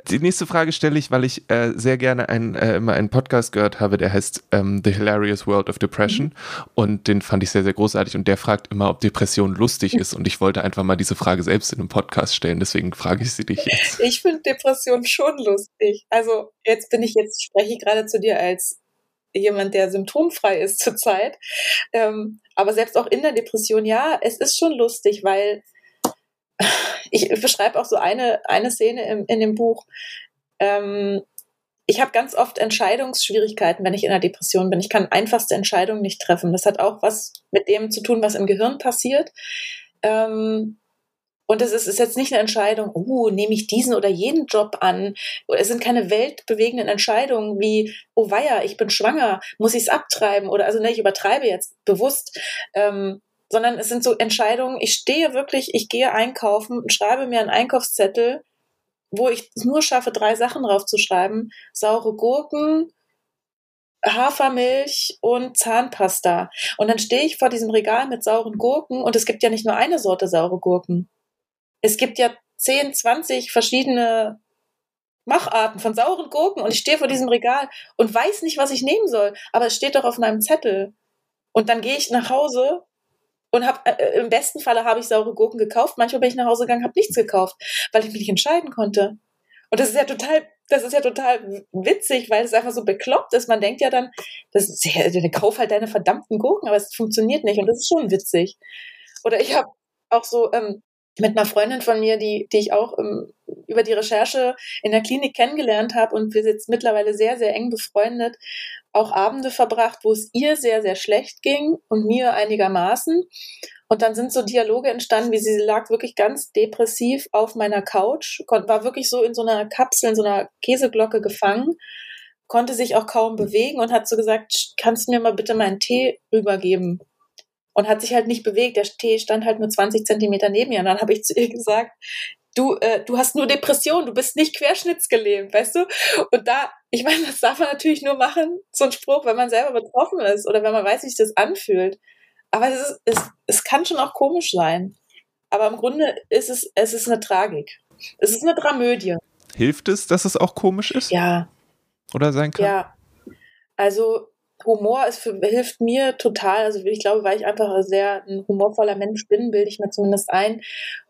Die nächste Frage stelle ich, weil ich äh, sehr gerne ein, äh, immer einen Podcast gehört habe, der heißt ähm, The Hilarious World of Depression. Mhm. Und den fand ich sehr, sehr großartig. Und der fragt immer, ob Depression lustig ist. Und ich wollte einfach mal diese Frage selbst in einem Podcast stellen. Deswegen frage ich sie dich jetzt. Ich finde Depression schon lustig. Also jetzt bin ich jetzt, spreche ich gerade zu dir als jemand, der symptomfrei ist <laughs> zurzeit. Ähm, aber selbst auch in der Depression, ja, es ist schon lustig, weil ich beschreibe auch so eine, eine Szene im, in dem Buch. Ähm, ich habe ganz oft Entscheidungsschwierigkeiten, wenn ich in einer Depression bin. Ich kann einfachste Entscheidungen nicht treffen. Das hat auch was mit dem zu tun, was im Gehirn passiert. Ähm, und es ist, ist, jetzt nicht eine Entscheidung, oh, nehme ich diesen oder jeden Job an. Es sind keine weltbewegenden Entscheidungen wie, oh weia, ich bin schwanger, muss ich es abtreiben? Oder also ne, ich übertreibe jetzt bewusst. Ähm, sondern es sind so Entscheidungen, ich stehe wirklich, ich gehe einkaufen und schreibe mir einen Einkaufszettel, wo ich nur schaffe, drei Sachen draufzuschreiben. Saure Gurken, Hafermilch und Zahnpasta. Und dann stehe ich vor diesem Regal mit sauren Gurken und es gibt ja nicht nur eine Sorte saure Gurken. Es gibt ja 10, 20 verschiedene Macharten von sauren Gurken und ich stehe vor diesem Regal und weiß nicht, was ich nehmen soll, aber es steht doch auf meinem Zettel. Und dann gehe ich nach Hause und habe äh, im besten Falle habe ich saure Gurken gekauft. Manchmal bin ich nach Hause gegangen, habe nichts gekauft, weil ich mich nicht entscheiden konnte. Und das ist ja total, das ist ja total witzig, weil es einfach so bekloppt ist. Man denkt ja dann, das ist ja, kauf halt deine verdammten Gurken, aber es funktioniert nicht und das ist schon witzig. Oder ich habe auch so ähm, mit einer Freundin von mir, die, die ich auch ähm, über die Recherche in der Klinik kennengelernt habe und wir sind jetzt mittlerweile sehr, sehr eng befreundet, auch Abende verbracht, wo es ihr sehr, sehr schlecht ging und mir einigermaßen. Und dann sind so Dialoge entstanden, wie sie lag wirklich ganz depressiv auf meiner Couch, war wirklich so in so einer Kapsel, in so einer Käseglocke gefangen, konnte sich auch kaum bewegen und hat so gesagt, kannst du mir mal bitte meinen Tee rübergeben? und hat sich halt nicht bewegt. Der Tee stand halt nur 20 Zentimeter neben mir. Und dann habe ich zu ihr <laughs> gesagt, du, äh, du hast nur Depression, du bist nicht querschnittsgelähmt, weißt du? Und da, ich meine, das darf man natürlich nur machen, so ein Spruch, wenn man selber betroffen ist oder wenn man weiß, wie sich das anfühlt. Aber es, ist, es, es kann schon auch komisch sein. Aber im Grunde ist es, es ist eine Tragik. Es ist eine Dramödie. Hilft es, dass es auch komisch ist? Ja. Oder sein kann? Ja. Also Humor ist für, hilft mir total. Also ich glaube, weil ich einfach sehr ein humorvoller Mensch bin, bilde ich mir zumindest ein.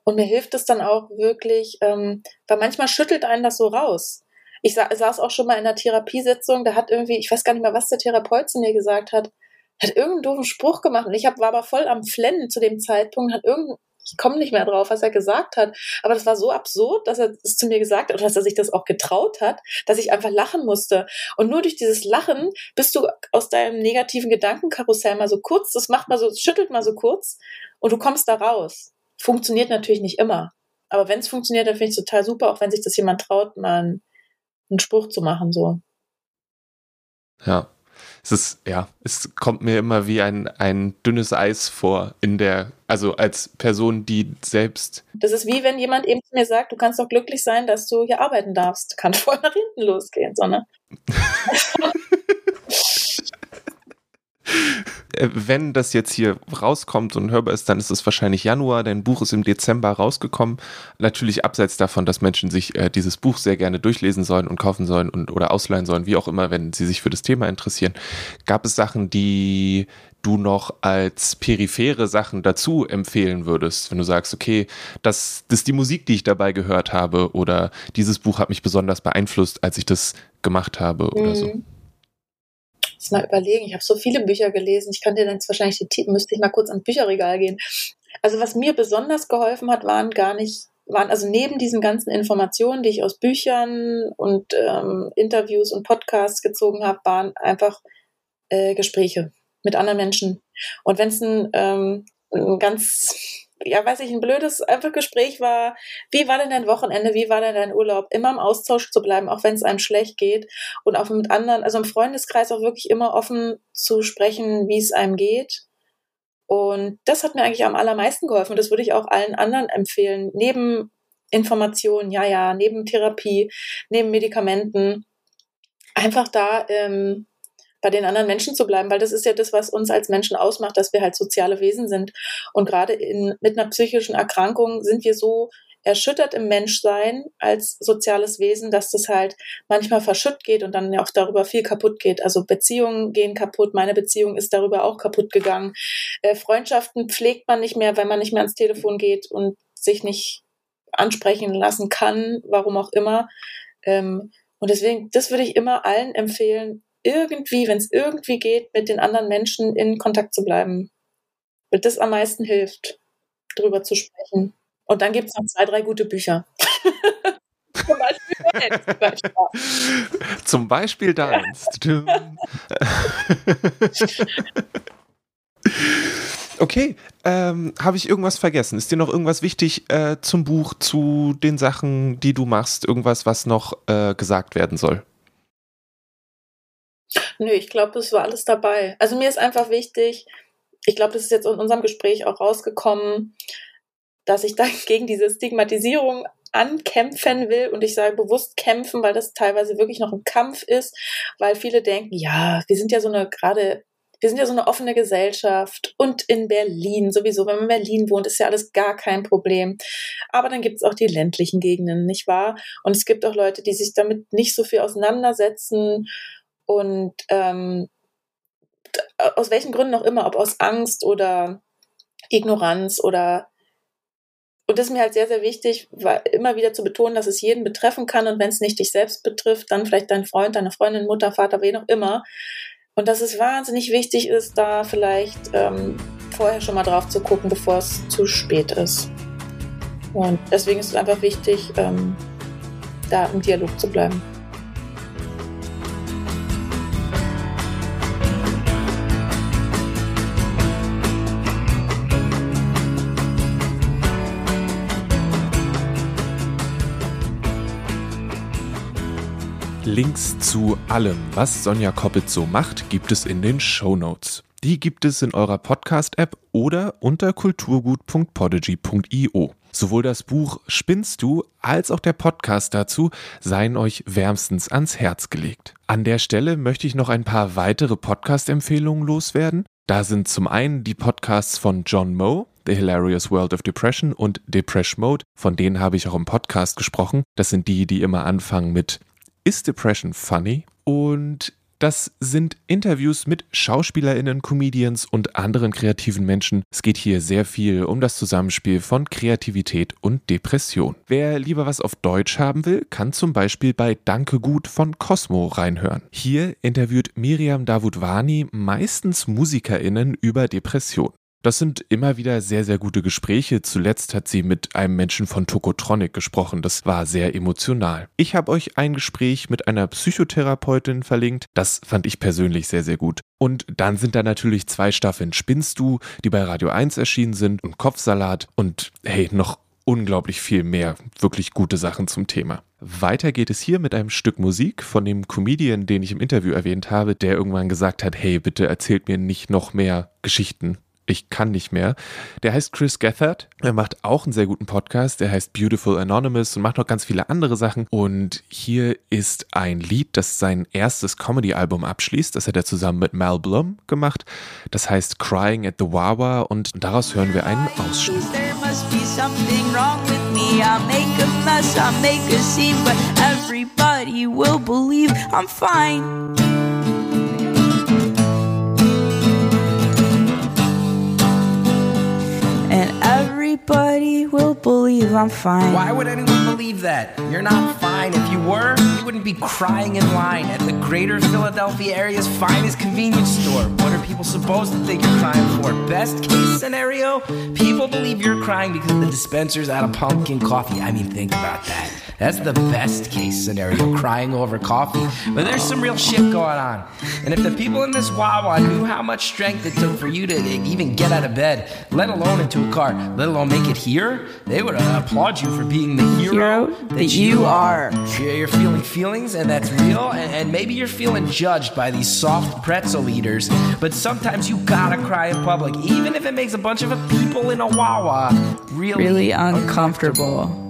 Und mir hilft es dann auch wirklich, ähm, weil manchmal schüttelt einen das so raus. Ich sa saß auch schon mal in einer Therapiesitzung, da hat irgendwie, ich weiß gar nicht mehr, was der Therapeut zu mir gesagt hat, hat irgendeinen doofen Spruch gemacht und ich hab, war aber voll am Flennen zu dem Zeitpunkt, hat irgendein ich komme nicht mehr drauf, was er gesagt hat. Aber das war so absurd, dass er es zu mir gesagt hat oder dass er sich das auch getraut hat, dass ich einfach lachen musste. Und nur durch dieses Lachen bist du aus deinem negativen Gedankenkarussell mal so kurz, das macht mal so, schüttelt mal so kurz und du kommst da raus. Funktioniert natürlich nicht immer. Aber wenn es funktioniert, dann finde ich es total super, auch wenn sich das jemand traut, mal einen, einen Spruch zu machen, so. Ja, es ist, ja, es kommt mir immer wie ein, ein dünnes Eis vor in der, also als Person, die selbst. Das ist wie wenn jemand eben zu mir sagt, du kannst doch glücklich sein, dass du hier arbeiten darfst. Kann voll nach hinten losgehen, so, ne? <laughs> Äh, wenn das jetzt hier rauskommt und hörbar ist, dann ist es wahrscheinlich Januar. Dein Buch ist im Dezember rausgekommen. Natürlich abseits davon, dass Menschen sich äh, dieses Buch sehr gerne durchlesen sollen und kaufen sollen und oder ausleihen sollen, wie auch immer, wenn sie sich für das Thema interessieren. Gab es Sachen, die du noch als periphere Sachen dazu empfehlen würdest, wenn du sagst, okay, das, das ist die Musik, die ich dabei gehört habe oder dieses Buch hat mich besonders beeinflusst, als ich das gemacht habe mhm. oder so. Jetzt mal überlegen. Ich habe so viele Bücher gelesen. Ich kann dir dann jetzt wahrscheinlich die Titel, müsste ich mal kurz ans Bücherregal gehen. Also was mir besonders geholfen hat, waren gar nicht, waren also neben diesen ganzen Informationen, die ich aus Büchern und ähm, Interviews und Podcasts gezogen habe, waren einfach äh, Gespräche mit anderen Menschen. Und wenn es ein ähm, ein ganz, ja, weiß ich, ein blödes einfach Gespräch war, wie war denn dein Wochenende, wie war denn dein Urlaub, immer im Austausch zu bleiben, auch wenn es einem schlecht geht und auch mit anderen, also im Freundeskreis auch wirklich immer offen zu sprechen, wie es einem geht. Und das hat mir eigentlich am allermeisten geholfen das würde ich auch allen anderen empfehlen. Neben Informationen, ja, ja, neben Therapie, neben Medikamenten, einfach da ähm, bei den anderen Menschen zu bleiben, weil das ist ja das, was uns als Menschen ausmacht, dass wir halt soziale Wesen sind. Und gerade in, mit einer psychischen Erkrankung sind wir so erschüttert im Menschsein als soziales Wesen, dass das halt manchmal verschütt geht und dann ja auch darüber viel kaputt geht. Also Beziehungen gehen kaputt, meine Beziehung ist darüber auch kaputt gegangen. Äh, Freundschaften pflegt man nicht mehr, wenn man nicht mehr ans Telefon geht und sich nicht ansprechen lassen kann, warum auch immer. Ähm, und deswegen, das würde ich immer allen empfehlen, irgendwie, wenn es irgendwie geht, mit den anderen Menschen in Kontakt zu bleiben. Weil das am meisten hilft, drüber zu sprechen. Und dann gibt es noch zwei, drei gute Bücher. <laughs> Zum Beispiel Zum Beispiel deins. <laughs> okay, ähm, habe ich irgendwas vergessen? Ist dir noch irgendwas wichtig äh, zum Buch, zu den Sachen, die du machst? Irgendwas, was noch äh, gesagt werden soll? Nö, ich glaube, das war alles dabei. Also mir ist einfach wichtig, ich glaube, das ist jetzt in unserem Gespräch auch rausgekommen, dass ich <laughs> da gegen diese Stigmatisierung ankämpfen will und ich sage bewusst kämpfen, weil das teilweise wirklich noch ein Kampf ist, weil viele denken, ja, wir sind ja so eine gerade wir sind ja so eine offene Gesellschaft und in Berlin sowieso, wenn man in Berlin wohnt, ist ja alles gar kein Problem. Aber dann gibt es auch die ländlichen Gegenden, nicht wahr? Und es gibt auch Leute, die sich damit nicht so viel auseinandersetzen und ähm, aus welchen Gründen auch immer, ob aus Angst oder Ignoranz oder und das ist mir halt sehr, sehr wichtig, immer wieder zu betonen, dass es jeden betreffen kann und wenn es nicht dich selbst betrifft, dann vielleicht dein Freund, deine Freundin, Mutter, Vater, wen auch immer. Und dass es wahnsinnig wichtig ist, da vielleicht ähm, vorher schon mal drauf zu gucken, bevor es zu spät ist. Und deswegen ist es einfach wichtig, ähm, da im Dialog zu bleiben. Links zu allem, was Sonja Koppitz so macht, gibt es in den Show Notes. Die gibt es in eurer Podcast-App oder unter kulturgut.podigy.io. Sowohl das Buch Spinnst du als auch der Podcast dazu seien euch wärmstens ans Herz gelegt. An der Stelle möchte ich noch ein paar weitere Podcast-Empfehlungen loswerden. Da sind zum einen die Podcasts von John Moe, The Hilarious World of Depression und Depression Mode, von denen habe ich auch im Podcast gesprochen. Das sind die, die immer anfangen mit ist Depression funny? Und das sind Interviews mit Schauspielerinnen, Comedians und anderen kreativen Menschen. Es geht hier sehr viel um das Zusammenspiel von Kreativität und Depression. Wer lieber was auf Deutsch haben will, kann zum Beispiel bei Danke gut von Cosmo reinhören. Hier interviewt Miriam Davutwani meistens Musikerinnen über Depression. Das sind immer wieder sehr, sehr gute Gespräche. Zuletzt hat sie mit einem Menschen von Tokotronic gesprochen. Das war sehr emotional. Ich habe euch ein Gespräch mit einer Psychotherapeutin verlinkt. Das fand ich persönlich sehr, sehr gut. Und dann sind da natürlich zwei Staffeln Spinnst du, die bei Radio 1 erschienen sind und Kopfsalat und hey, noch unglaublich viel mehr wirklich gute Sachen zum Thema. Weiter geht es hier mit einem Stück Musik von dem Comedian, den ich im Interview erwähnt habe, der irgendwann gesagt hat, hey, bitte erzählt mir nicht noch mehr Geschichten ich kann nicht mehr. Der heißt Chris Gethard. Er macht auch einen sehr guten Podcast. Der heißt Beautiful Anonymous und macht noch ganz viele andere Sachen. Und hier ist ein Lied, das sein erstes Comedy-Album abschließt. Das hat er zusammen mit Mal Blum gemacht. Das heißt Crying at the Wawa und daraus hören wir einen Ausschnitt. Everybody will believe I'm fine. Why would anyone believe that? You're not fine. If you were, you wouldn't be crying in line at the greater Philadelphia area's finest convenience store. What are people supposed to think you're crying for? Best case scenario, people believe you're crying because the dispenser's out of pumpkin coffee. I mean, think about that. That's the best case scenario, crying over coffee. But there's some real shit going on. And if the people in this Wawa knew how much strength it took for you to even get out of bed, let alone into a car, let alone make it here, they would applaud you for being the hero, hero that you are. You're feeling feelings, and that's real. And, and maybe you're feeling judged by these soft pretzel eaters. But sometimes you gotta cry in public, even if it makes a bunch of people in a Wawa really, Really uncomfortable.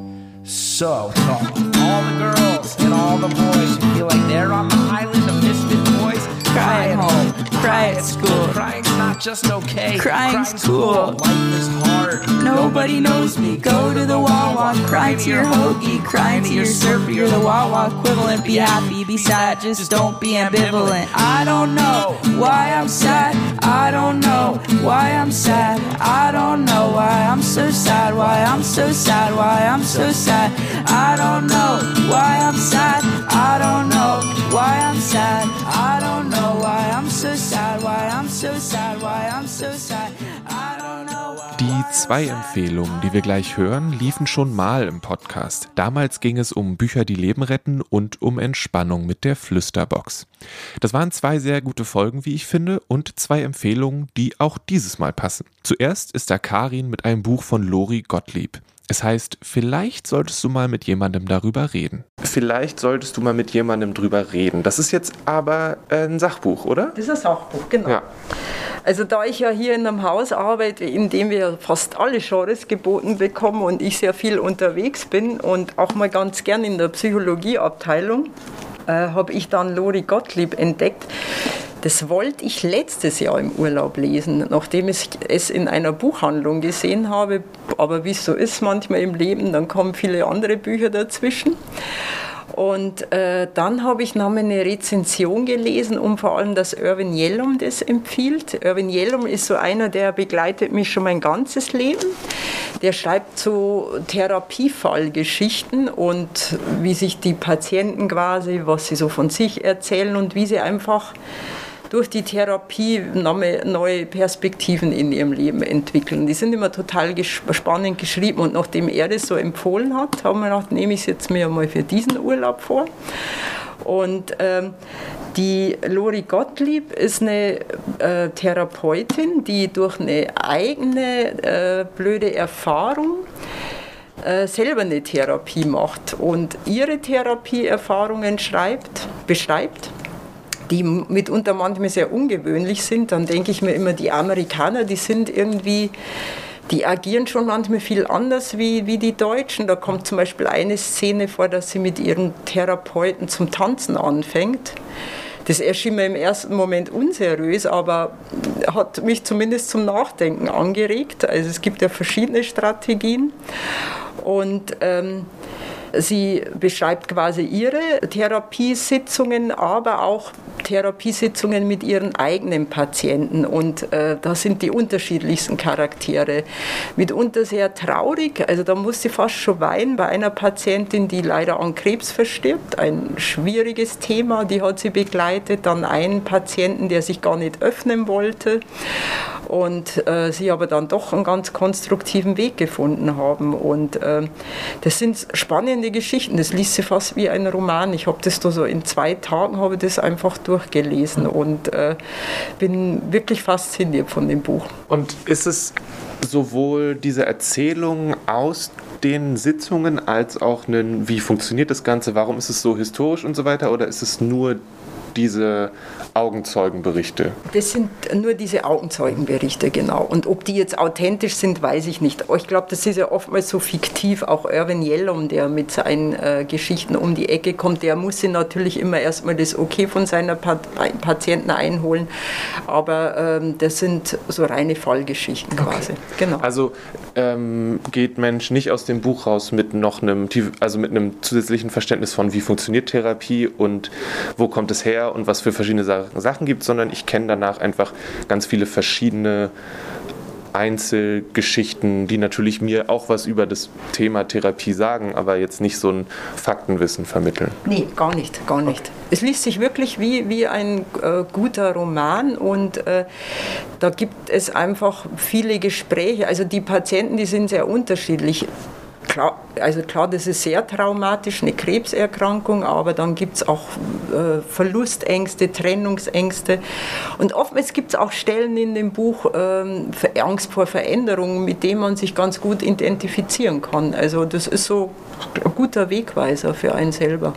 So, to all the girls and all the boys who feel like they're on the island of misfit boys, Cry at home, cry at school. Crying's not just okay. Crying's cool. Life is hard. Nobody knows me. Go to the Wawa, cry to your hoagie, cry to your surfer. You're the Wawa equivalent. Be happy, be sad, just don't be ambivalent. I don't know why I'm sad. I don't know why I'm sad. I don't know why I'm so sad. Why I'm so sad. Why I'm so sad. I don't know why I'm sad. I don't know why I'm sad. I don't know why I'm so sad. Why I'm so sad. Why I'm so sad. I. Die zwei Empfehlungen, die wir gleich hören, liefen schon mal im Podcast. Damals ging es um Bücher, die Leben retten und um Entspannung mit der Flüsterbox. Das waren zwei sehr gute Folgen, wie ich finde, und zwei Empfehlungen, die auch dieses Mal passen. Zuerst ist da Karin mit einem Buch von Lori Gottlieb. Es heißt, vielleicht solltest du mal mit jemandem darüber reden. Vielleicht solltest du mal mit jemandem drüber reden. Das ist jetzt aber ein Sachbuch, oder? Das ist ein Sachbuch, genau. Ja. Also da ich ja hier in einem Haus arbeite, in dem wir fast alle Genres geboten bekommen und ich sehr viel unterwegs bin und auch mal ganz gern in der Psychologieabteilung, äh, habe ich dann Lori Gottlieb entdeckt. Das wollte ich letztes Jahr im Urlaub lesen, nachdem ich es in einer Buchhandlung gesehen habe. Aber wie es so ist manchmal im Leben, dann kommen viele andere Bücher dazwischen. Und äh, dann habe ich nochmal eine Rezension gelesen, um vor allem, dass Irvin Yellum das empfiehlt. Irvin Yellum ist so einer, der begleitet mich schon mein ganzes Leben. Der schreibt so Therapiefallgeschichten und wie sich die Patienten quasi, was sie so von sich erzählen und wie sie einfach durch die Therapie neue Perspektiven in ihrem Leben entwickeln. Die sind immer total spannend geschrieben und nachdem er das so empfohlen hat, haben wir gedacht, nehme ich es jetzt mir mal für diesen Urlaub vor. Und ähm, die Lori Gottlieb ist eine äh, Therapeutin, die durch eine eigene äh, blöde Erfahrung äh, selber eine Therapie macht und ihre Therapieerfahrungen schreibt, beschreibt die mitunter manchmal sehr ungewöhnlich sind, dann denke ich mir immer, die Amerikaner, die sind irgendwie, die agieren schon manchmal viel anders wie, wie die Deutschen. Da kommt zum Beispiel eine Szene vor, dass sie mit ihren Therapeuten zum Tanzen anfängt. Das erschien mir im ersten Moment unseriös, aber hat mich zumindest zum Nachdenken angeregt. Also es gibt ja verschiedene Strategien. Und ähm, Sie beschreibt quasi ihre Therapiesitzungen, aber auch Therapiesitzungen mit ihren eigenen Patienten. Und äh, da sind die unterschiedlichsten Charaktere. Mitunter sehr traurig, also da muss sie fast schon weinen bei einer Patientin, die leider an Krebs verstirbt. Ein schwieriges Thema, die hat sie begleitet. Dann einen Patienten, der sich gar nicht öffnen wollte und äh, sie aber dann doch einen ganz konstruktiven Weg gefunden haben. Und äh, das sind spannende Geschichten. Das liest sie fast wie ein Roman. Ich habe das da so in zwei Tagen habe das einfach durchgelesen und äh, bin wirklich fasziniert von dem Buch. Und ist es sowohl diese Erzählung aus den Sitzungen als auch einen, wie funktioniert das Ganze, warum ist es so historisch und so weiter, oder ist es nur diese Augenzeugenberichte? Das sind nur diese Augenzeugenberichte, genau. Und ob die jetzt authentisch sind, weiß ich nicht. Ich glaube, das ist ja oftmals so fiktiv. Auch Irvin Yellum, der mit seinen äh, Geschichten um die Ecke kommt, der muss sich natürlich immer erstmal das Okay von seiner Pat Patienten einholen. Aber ähm, das sind so reine Fallgeschichten okay. quasi. Genau. Also ähm, geht Mensch nicht aus dem Buch raus mit noch einem, also mit einem zusätzlichen Verständnis von, wie funktioniert Therapie und wo kommt es her und was für verschiedene Sachen gibt, sondern ich kenne danach einfach ganz viele verschiedene Einzelgeschichten, die natürlich mir auch was über das Thema Therapie sagen, aber jetzt nicht so ein Faktenwissen vermitteln. Nee, gar nicht, gar nicht. Es liest sich wirklich wie, wie ein äh, guter Roman und äh, da gibt es einfach viele Gespräche. Also die Patienten, die sind sehr unterschiedlich klar, also klar, das ist sehr traumatisch, eine Krebserkrankung, aber dann gibt es auch äh, Verlustängste, Trennungsängste. Und oftmals gibt es auch Stellen in dem Buch ähm, Angst vor Veränderungen, mit denen man sich ganz gut identifizieren kann. Also das ist so ein guter Wegweiser für einen selber.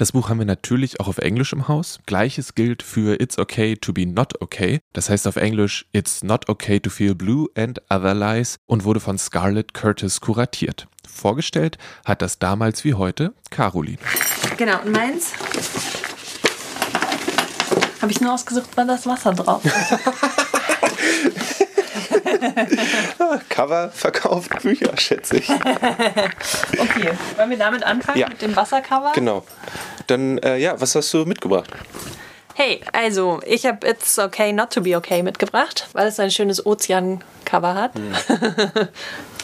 Das Buch haben wir natürlich auch auf Englisch im Haus. Gleiches gilt für It's Okay to be Not Okay. Das heißt auf Englisch It's Not Okay to Feel Blue and Other Lies und wurde von Scarlett Curtis kuratiert. Vorgestellt hat das damals wie heute Caroline. Genau, und meins habe ich nur ausgesucht, weil das Wasser drauf ist. <laughs> <laughs> Cover verkauft Bücher, schätze ich. <laughs> okay, wollen wir damit anfangen ja. mit dem Wassercover? Genau. Dann, äh, ja, was hast du mitgebracht? Hey, also ich habe It's Okay Not to Be Okay mitgebracht, weil es ein schönes Ozean-Cover hat. Hm. <laughs>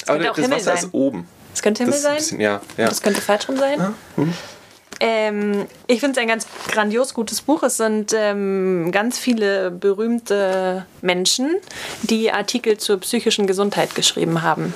Aber das Himmel Wasser sein. ist oben. Es könnte Himmel das sein. Bisschen, ja, ja. Das könnte falsch rum sein. Ja. Hm. Ähm, ich finde es ein ganz grandios gutes Buch. Es sind ähm, ganz viele berühmte Menschen, die Artikel zur psychischen Gesundheit geschrieben haben.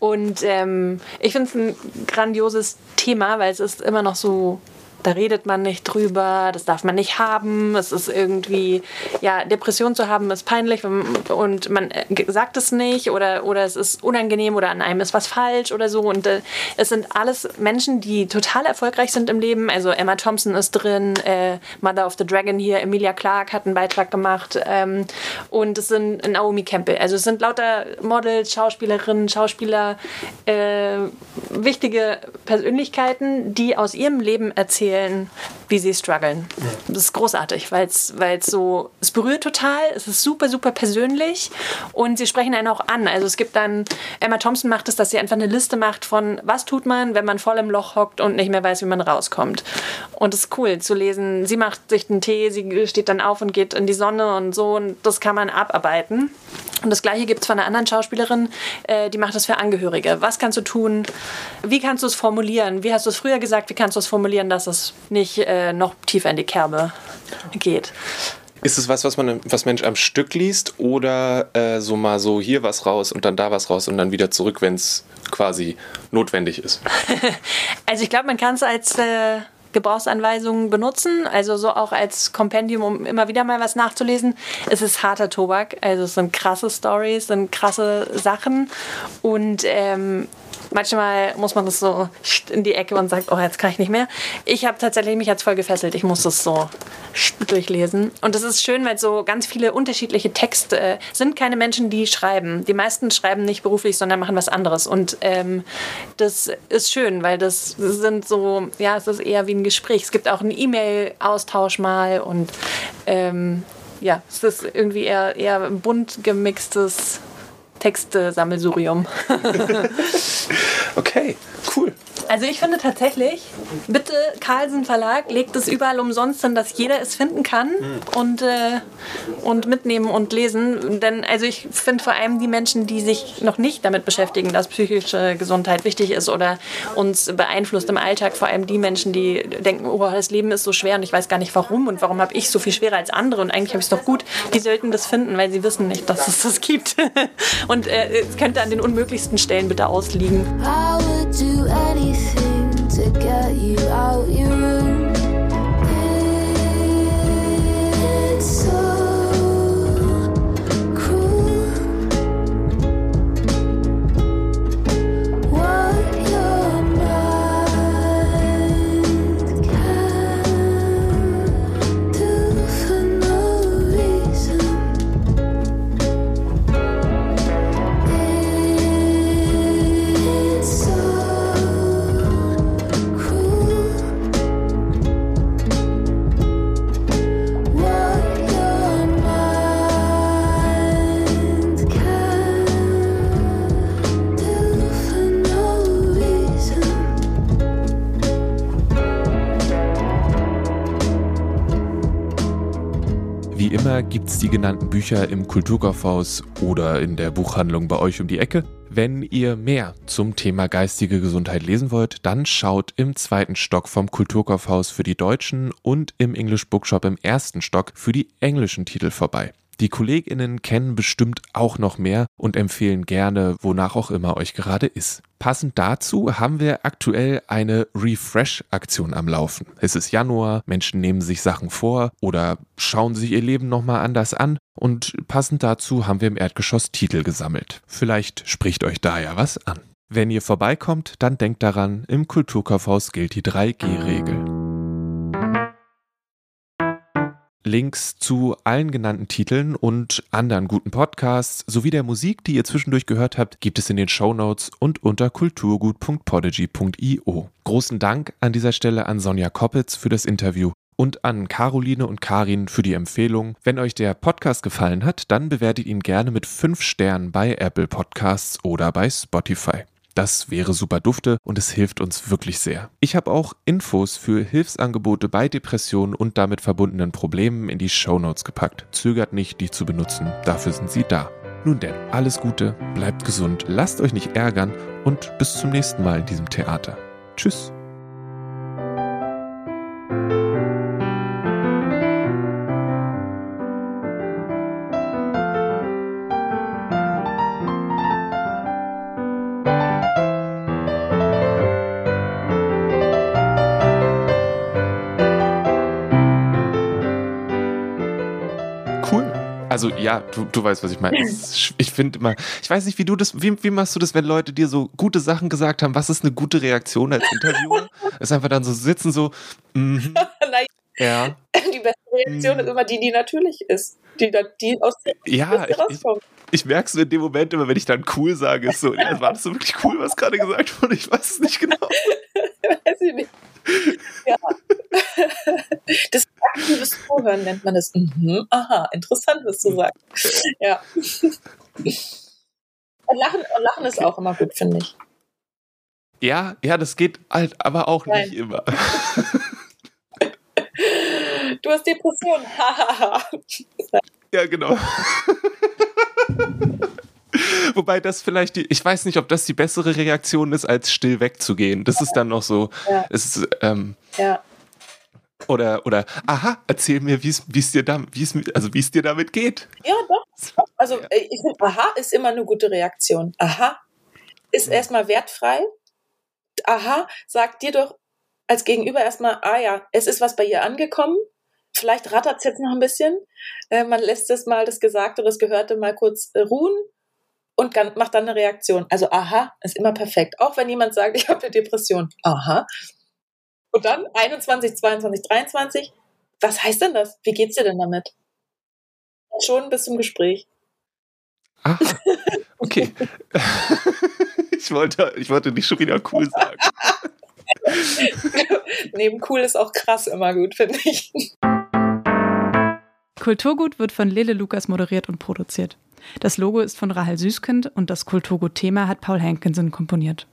Und ähm, ich finde es ein grandioses Thema, weil es ist immer noch so da redet man nicht drüber, das darf man nicht haben, es ist irgendwie, ja, Depression zu haben ist peinlich und man äh, sagt es nicht oder, oder es ist unangenehm oder an einem ist was falsch oder so. Und äh, es sind alles Menschen, die total erfolgreich sind im Leben, also Emma Thompson ist drin, äh, Mother of the Dragon hier, Emilia Clarke hat einen Beitrag gemacht ähm, und es sind Naomi Campbell, also es sind lauter Models, Schauspielerinnen, Schauspieler, äh, wichtige Persönlichkeiten, die aus ihrem Leben erzählen, erzählen, wie sie strugglen. Ja. Das ist großartig, weil es so, es berührt total, es ist super, super persönlich und sie sprechen einen auch an. Also es gibt dann, Emma Thompson macht es, dass sie einfach eine Liste macht von, was tut man, wenn man voll im Loch hockt und nicht mehr weiß, wie man rauskommt. Und es ist cool zu lesen. Sie macht sich einen Tee, sie steht dann auf und geht in die Sonne und so und das kann man abarbeiten. Und das gleiche gibt es von einer anderen Schauspielerin, äh, die macht das für Angehörige. Was kannst du tun? Wie kannst du es formulieren? Wie hast du es früher gesagt? Wie kannst du es formulieren, dass es nicht äh, noch tiefer in die Kerbe geht? Ist es was, was man was Mensch am Stück liest oder äh, so mal so hier was raus und dann da was raus und dann wieder zurück, wenn es quasi notwendig ist? <laughs> also ich glaube, man kann es als äh, Gebrauchsanweisungen benutzen, also so auch als Kompendium, um immer wieder mal was nachzulesen. Es ist harter Tobak, also es sind krasse Stories, sind krasse Sachen und ähm, manchmal muss man das so in die Ecke und sagt, oh, jetzt kann ich nicht mehr. Ich habe tatsächlich mich jetzt voll gefesselt. Ich muss das so durchlesen. Und das ist schön, weil so ganz viele unterschiedliche Texte äh, sind keine Menschen, die schreiben. Die meisten schreiben nicht beruflich, sondern machen was anderes. Und ähm, das ist schön, weil das sind so, ja, es ist eher wie ein Gespräch. Es gibt auch einen E-Mail-Austausch mal und ähm, ja, es ist irgendwie eher, eher bunt gemixtes Textsammelsurium. <laughs> okay, cool. Also ich finde tatsächlich, bitte Carlsen Verlag legt es überall umsonst hin, dass jeder es finden kann mhm. und, äh, und mitnehmen und lesen. Denn also ich finde vor allem die Menschen, die sich noch nicht damit beschäftigen, dass psychische Gesundheit wichtig ist oder uns beeinflusst im Alltag, vor allem die Menschen, die denken, oh, das Leben ist so schwer und ich weiß gar nicht warum und warum habe ich so viel schwerer als andere und eigentlich habe ich es doch gut, die sollten das finden, weil sie wissen nicht, dass es das gibt. <laughs> und äh, es könnte an den unmöglichsten Stellen bitte ausliegen. I would do anything to get you out your room. Gibt es die genannten Bücher im Kulturkaufhaus oder in der Buchhandlung bei euch um die Ecke. Wenn ihr mehr zum Thema geistige Gesundheit lesen wollt, dann schaut im zweiten Stock vom Kulturkaufhaus für die deutschen und im English Bookshop im ersten Stock für die englischen Titel vorbei. Die KollegInnen kennen bestimmt auch noch mehr und empfehlen gerne, wonach auch immer euch gerade ist. Passend dazu haben wir aktuell eine Refresh-Aktion am Laufen. Es ist Januar, Menschen nehmen sich Sachen vor oder schauen sich ihr Leben nochmal anders an und passend dazu haben wir im Erdgeschoss Titel gesammelt. Vielleicht spricht euch da ja was an. Wenn ihr vorbeikommt, dann denkt daran, im Kulturkaufhaus gilt die 3G-Regel. Links zu allen genannten Titeln und anderen guten Podcasts sowie der Musik, die ihr zwischendurch gehört habt, gibt es in den Show Notes und unter kulturgut.podigy.io. Großen Dank an dieser Stelle an Sonja Koppitz für das Interview und an Caroline und Karin für die Empfehlung. Wenn euch der Podcast gefallen hat, dann bewertet ihn gerne mit 5 Sternen bei Apple Podcasts oder bei Spotify. Das wäre super dufte und es hilft uns wirklich sehr. Ich habe auch Infos für Hilfsangebote bei Depressionen und damit verbundenen Problemen in die Show Notes gepackt. Zögert nicht, die zu benutzen, dafür sind sie da. Nun denn, alles Gute, bleibt gesund, lasst euch nicht ärgern und bis zum nächsten Mal in diesem Theater. Tschüss. Also ja, du, du weißt, was ich meine. Ich finde immer, ich weiß nicht, wie du das, wie, wie machst du das, wenn Leute dir so gute Sachen gesagt haben? Was ist eine gute Reaktion als Interviewer? <laughs> ist einfach dann so sitzen, so, <laughs> mm, ja. Die beste Reaktion mm. ist immer die, die natürlich ist. Die, die aus der ja, ich, rauskommt. Ich, ich merke so in dem Moment immer, wenn ich dann cool sage, ist so, ja, war das so wirklich cool, was gerade gesagt wurde? Ich weiß es nicht genau. <laughs> weiß ich nicht. Ja. Das aktives Zuhören nennt man es. Mhm, aha, interessant, was du sagst. Ja. <laughs> Und Lachen, und Lachen ist auch immer gut, finde ich. Ja, ja, das geht halt aber auch Nein. nicht immer. Du hast Depression. <laughs> ja, genau. Wobei das vielleicht die, ich weiß nicht, ob das die bessere Reaktion ist, als still wegzugehen. Das ist dann noch so, ja. es ist, ähm, ja. Oder, oder, aha, erzähl mir, wie es dir da, also dir damit geht. Ja, doch. Also äh, ich finde, aha ist immer eine gute Reaktion. Aha ist erstmal wertfrei. Aha sagt dir doch als Gegenüber erstmal, ah ja, es ist was bei ihr angekommen. Vielleicht rattert es jetzt noch ein bisschen. Äh, man lässt es mal, das Gesagte oder das Gehörte mal kurz äh, ruhen und macht dann eine Reaktion. Also aha ist immer perfekt. Auch wenn jemand sagt, <laughs> ich habe eine Depression. Aha. Und dann 21, 22, 23. Was heißt denn das? Wie geht's dir denn damit? Schon bis zum Gespräch. Ah, okay. <laughs> ich, wollte, ich wollte nicht schon wieder cool sagen. <laughs> Neben cool ist auch krass immer gut, finde ich. Kulturgut wird von Lele Lukas moderiert und produziert. Das Logo ist von Rahel Süßkind und das Kulturgut-Thema hat Paul Hankinson komponiert.